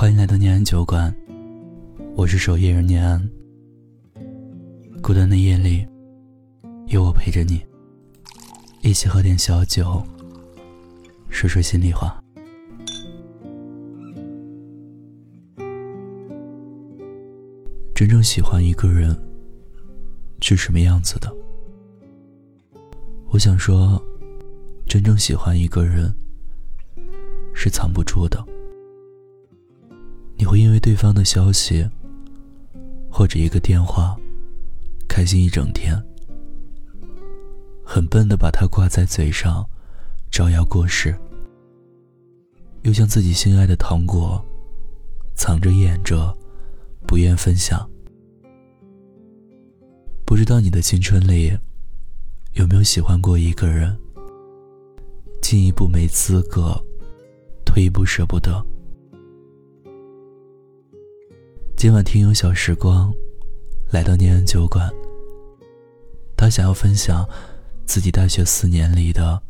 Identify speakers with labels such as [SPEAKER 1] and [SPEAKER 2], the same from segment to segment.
[SPEAKER 1] 欢迎来到念安酒馆，我是守夜人念安。孤单的夜里，有我陪着你，一起喝点小酒，说说心里话。真正喜欢一个人是什么样子的？我想说，真正喜欢一个人是藏不住的。你会因为对方的消息，或者一个电话，开心一整天，很笨的把它挂在嘴上，招摇过市，又像自己心爱的糖果，藏着掖着，不愿分享。不知道你的青春里，有没有喜欢过一个人？进一步没资格，退一步舍不得。今晚听友小时光来到念安酒馆，他想要分享自己大学四年里的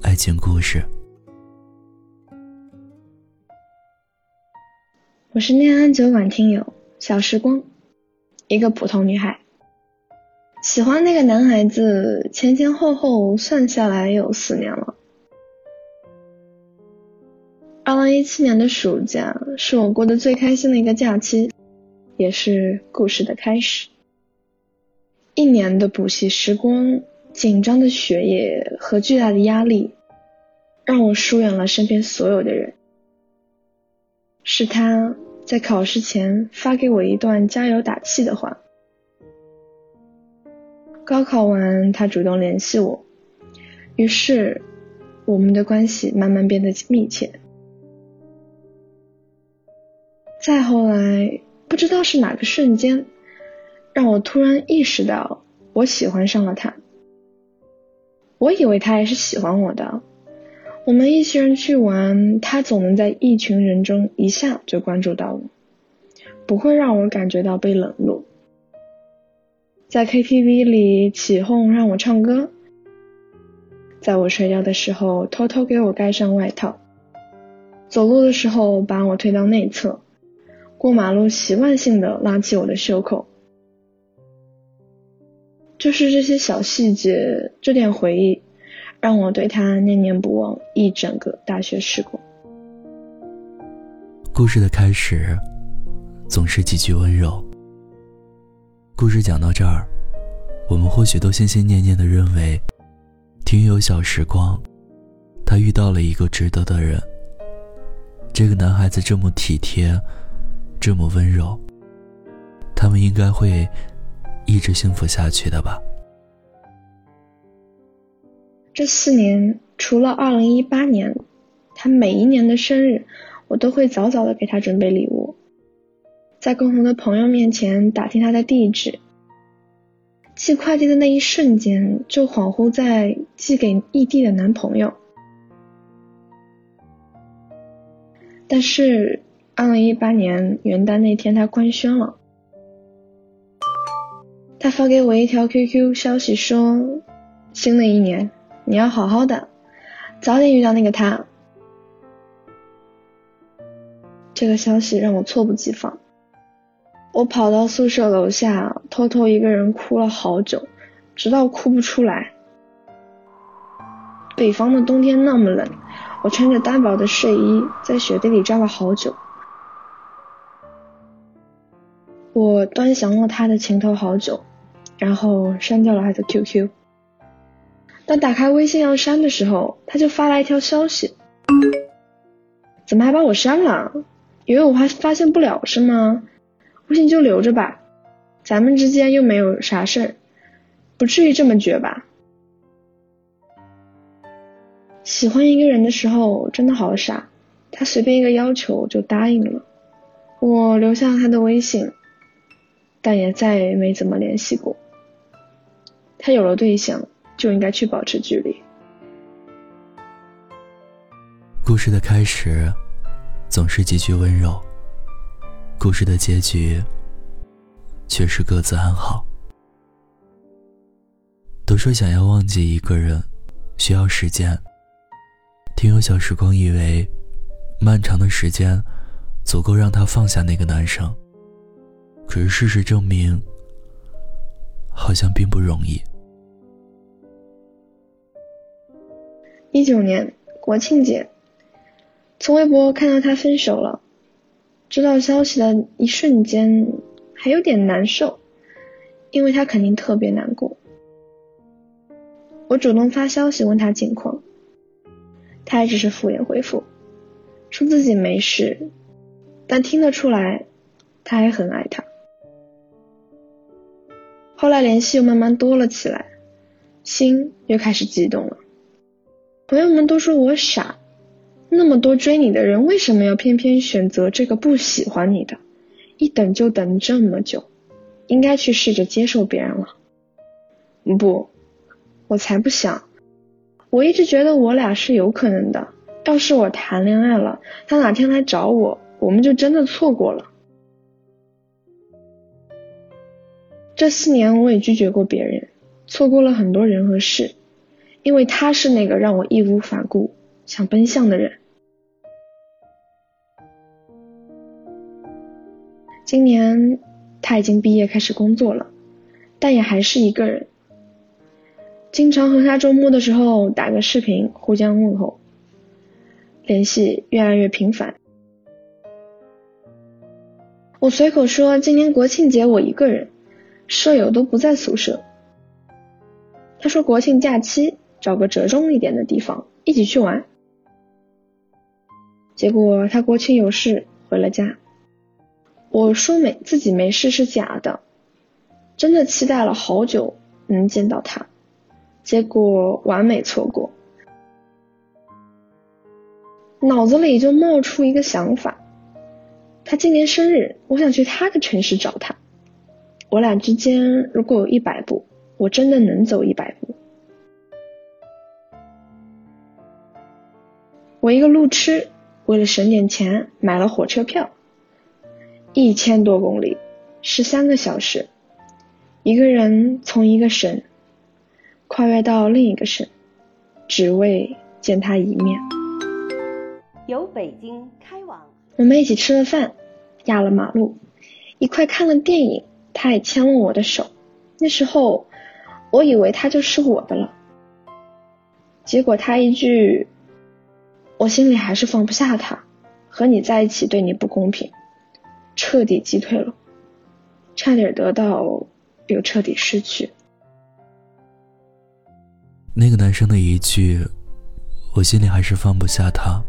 [SPEAKER 1] 爱情故事。
[SPEAKER 2] 我是念安酒馆听友小时光，一个普通女孩，喜欢那个男孩子，前前后后算下来有四年了。二零一七年的暑假是我过得最开心的一个假期。也是故事的开始。一年的补习时光，紧张的学业和巨大的压力，让我疏远了身边所有的人。是他在考试前发给我一段加油打气的话。高考完，他主动联系我，于是我们的关系慢慢变得密切。再后来。不知道是哪个瞬间，让我突然意识到我喜欢上了他。我以为他也是喜欢我的。我们一群人去玩，他总能在一群人中一下就关注到我，不会让我感觉到被冷落。在 KTV 里起哄让我唱歌，在我睡觉的时候偷偷给我盖上外套，走路的时候把我推到内侧。过马路习惯性的拉起我的袖口，就是这些小细节，这点回忆，让我对他念念不忘一整个大学时光。
[SPEAKER 1] 故事的开始，总是几句温柔。故事讲到这儿，我们或许都心心念念的认为，听友小时光，他遇到了一个值得的人。这个男孩子这么体贴。这么温柔，他们应该会一直幸福下去的吧？
[SPEAKER 2] 这四年，除了二零一八年，他每一年的生日，我都会早早的给他准备礼物，在共同的朋友面前打听他的地址，寄快递的那一瞬间，就恍惚在寄给异地的男朋友，但是。二零一八年元旦那天，他官宣了。他发给我一条 QQ 消息说：“新的一年，你要好好的，早点遇到那个他。”这个消息让我猝不及防。我跑到宿舍楼下，偷偷一个人哭了好久，直到哭不出来。北方的冬天那么冷，我穿着单薄的睡衣在雪地里站了好久。我端详了他的情头好久，然后删掉了他的 QQ。当打开微信要删的时候，他就发来一条消息：“怎么还把我删了？以为我还发现不了是吗？微信就留着吧，咱们之间又没有啥事儿，不至于这么绝吧？”喜欢一个人的时候真的好傻，他随便一个要求就答应了。我留下了他的微信。但也再也没怎么联系过。他有了对象，就应该去保持距离。
[SPEAKER 1] 故事的开始，总是极具温柔；故事的结局，却是各自安好。都说想要忘记一个人，需要时间。听有小时光以为，漫长的时间足够让他放下那个男生。可是事实证明，好像并不容易。
[SPEAKER 2] 一九年国庆节，从微博看到他分手了，知道消息的一瞬间还有点难受，因为他肯定特别难过。我主动发消息问他近况，他也只是敷衍回复，说自己没事，但听得出来他还很爱他。后来联系又慢慢多了起来，心又开始激动了。朋友们都说我傻，那么多追你的人，为什么要偏偏选择这个不喜欢你的？一等就等这么久，应该去试着接受别人了。不。我才不想！我一直觉得我俩是有可能的。要是我谈恋爱了，他哪天来找我，我们就真的错过了。这四年我也拒绝过别人，错过了很多人和事，因为他是那个让我义无反顾想奔向的人。今年他已经毕业开始工作了，但也还是一个人。经常和他周末的时候打个视频，互相问候，联系越来越频繁。我随口说今年国庆节我一个人，舍友都不在宿舍。他说国庆假期找个折中一点的地方一起去玩。结果他国庆有事回了家。我说没自己没事是假的，真的期待了好久能见到他。结果完美错过，脑子里就冒出一个想法：他今年生日，我想去他的城市找他。我俩之间如果有一百步，我真的能走一百步。我一个路痴，为了省点钱买了火车票，一千多公里，十三个小时，一个人从一个省。跨越到另一个省，只为见他一面。由北京开往，我们一起吃了饭，压了马路，一块看了电影，他也牵了我的手。那时候，我以为他就是我的了。结果他一句，我心里还是放不下他，和你在一起对你不公平，彻底击退了，差点得到，又彻底失去。
[SPEAKER 1] 那个男生的一句“我心里还是放不下他，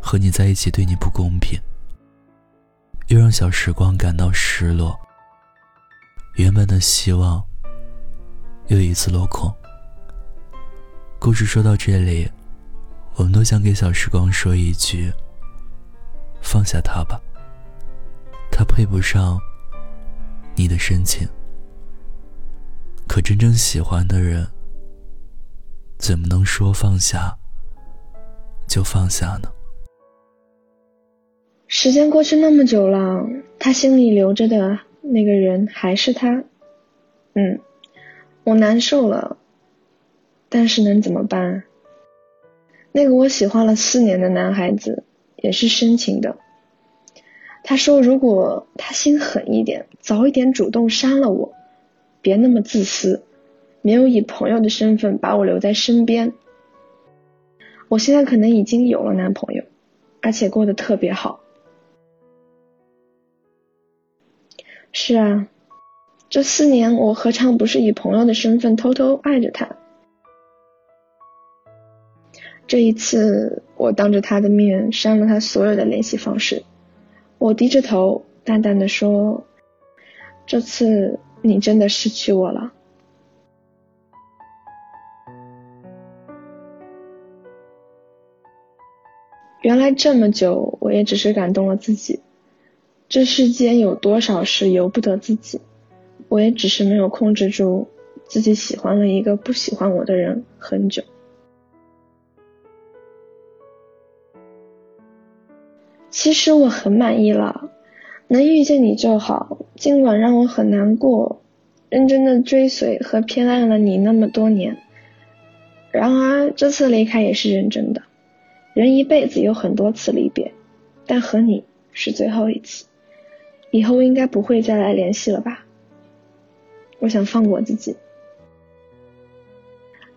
[SPEAKER 1] 和你在一起对你不公平”，又让小时光感到失落。原本的希望又一次落空。故事说到这里，我们都想给小时光说一句：“放下他吧，他配不上你的深情。”可真正喜欢的人。怎么能说放下就放下呢？
[SPEAKER 2] 时间过去那么久了，他心里留着的那个人还是他。嗯，我难受了，但是能怎么办？那个我喜欢了四年的男孩子也是深情的。他说，如果他心狠一点，早一点主动删了我，别那么自私。没有以朋友的身份把我留在身边，我现在可能已经有了男朋友，而且过得特别好。是啊，这四年我何尝不是以朋友的身份偷偷爱着他？这一次，我当着他的面删了他所有的联系方式，我低着头淡淡的说：“这次你真的失去我了。”原来这么久，我也只是感动了自己。这世间有多少事由不得自己，我也只是没有控制住自己，喜欢了一个不喜欢我的人很久。其实我很满意了，能遇见你就好。尽管让我很难过，认真的追随和偏爱了你那么多年，然而这次离开也是认真的。人一辈子有很多次离别，但和你是最后一次，以后应该不会再来联系了吧？我想放过自己。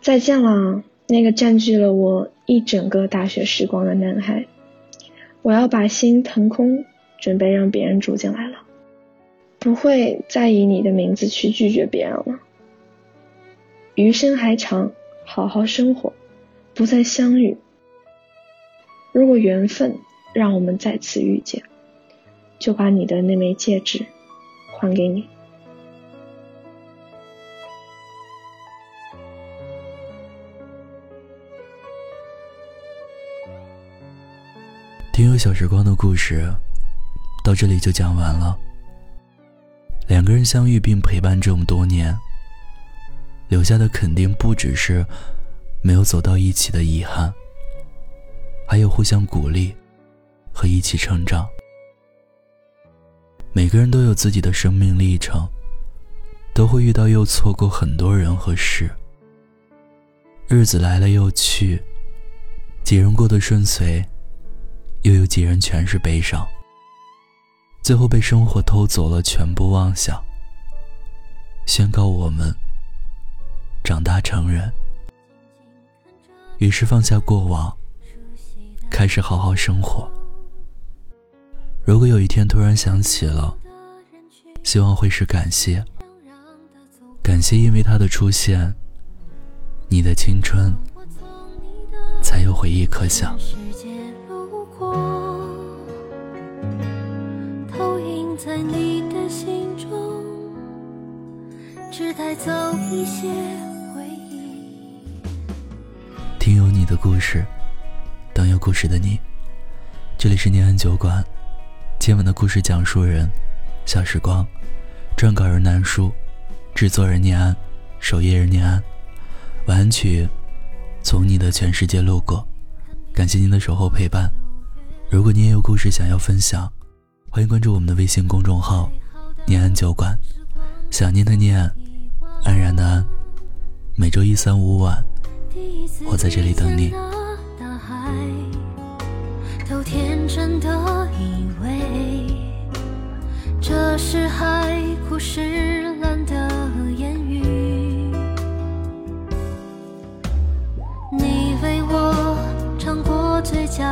[SPEAKER 2] 再见了，那个占据了我一整个大学时光的男孩。我要把心腾空，准备让别人住进来了，不会再以你的名字去拒绝别人了。余生还长，好好生活，不再相遇。如果缘分让我们再次遇见，就把你的那枚戒指还给你。
[SPEAKER 1] 听有小时光的故事到这里就讲完了。两个人相遇并陪伴这么多年，留下的肯定不只是没有走到一起的遗憾，还有互相鼓励和一起成长。每个人都有自己的生命历程，都会遇到又错过很多人和事。日子来了又去，几人过得顺遂。又有几人全是悲伤，最后被生活偷走了全部妄想，宣告我们长大成人。于是放下过往，开始好好生活。如果有一天突然想起了，希望会是感谢，感谢因为他的出现，你的青春才有回忆可想。带走一些回忆。听有你的故事，等有故事的你。这里是念安酒馆，今晚的故事讲述人：小时光，撰稿人南叔，制作人念安，守夜人念安。晚安曲，从你的全世界路过。感谢您的守候陪伴。如果你也有故事想要分享，欢迎关注我们的微信公众号“念安酒馆”。想念的念。安然的安，每周一、三、五晚，我在这里等你。都天真的以这是海枯石
[SPEAKER 3] 烂的言语。你为我尝过嘴角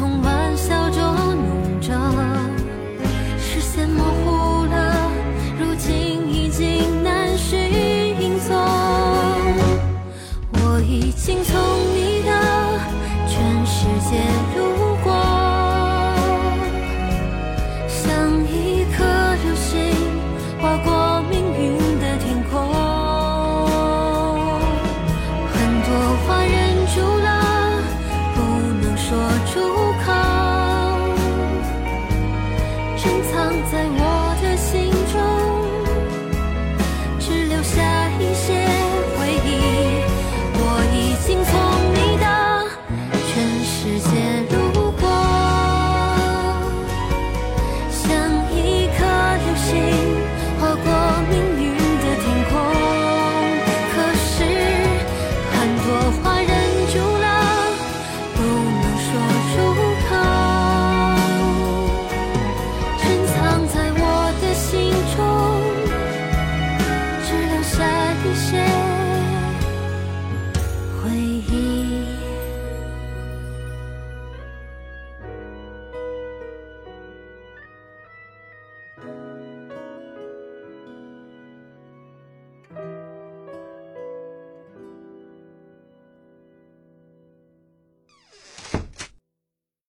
[SPEAKER 3] Bon.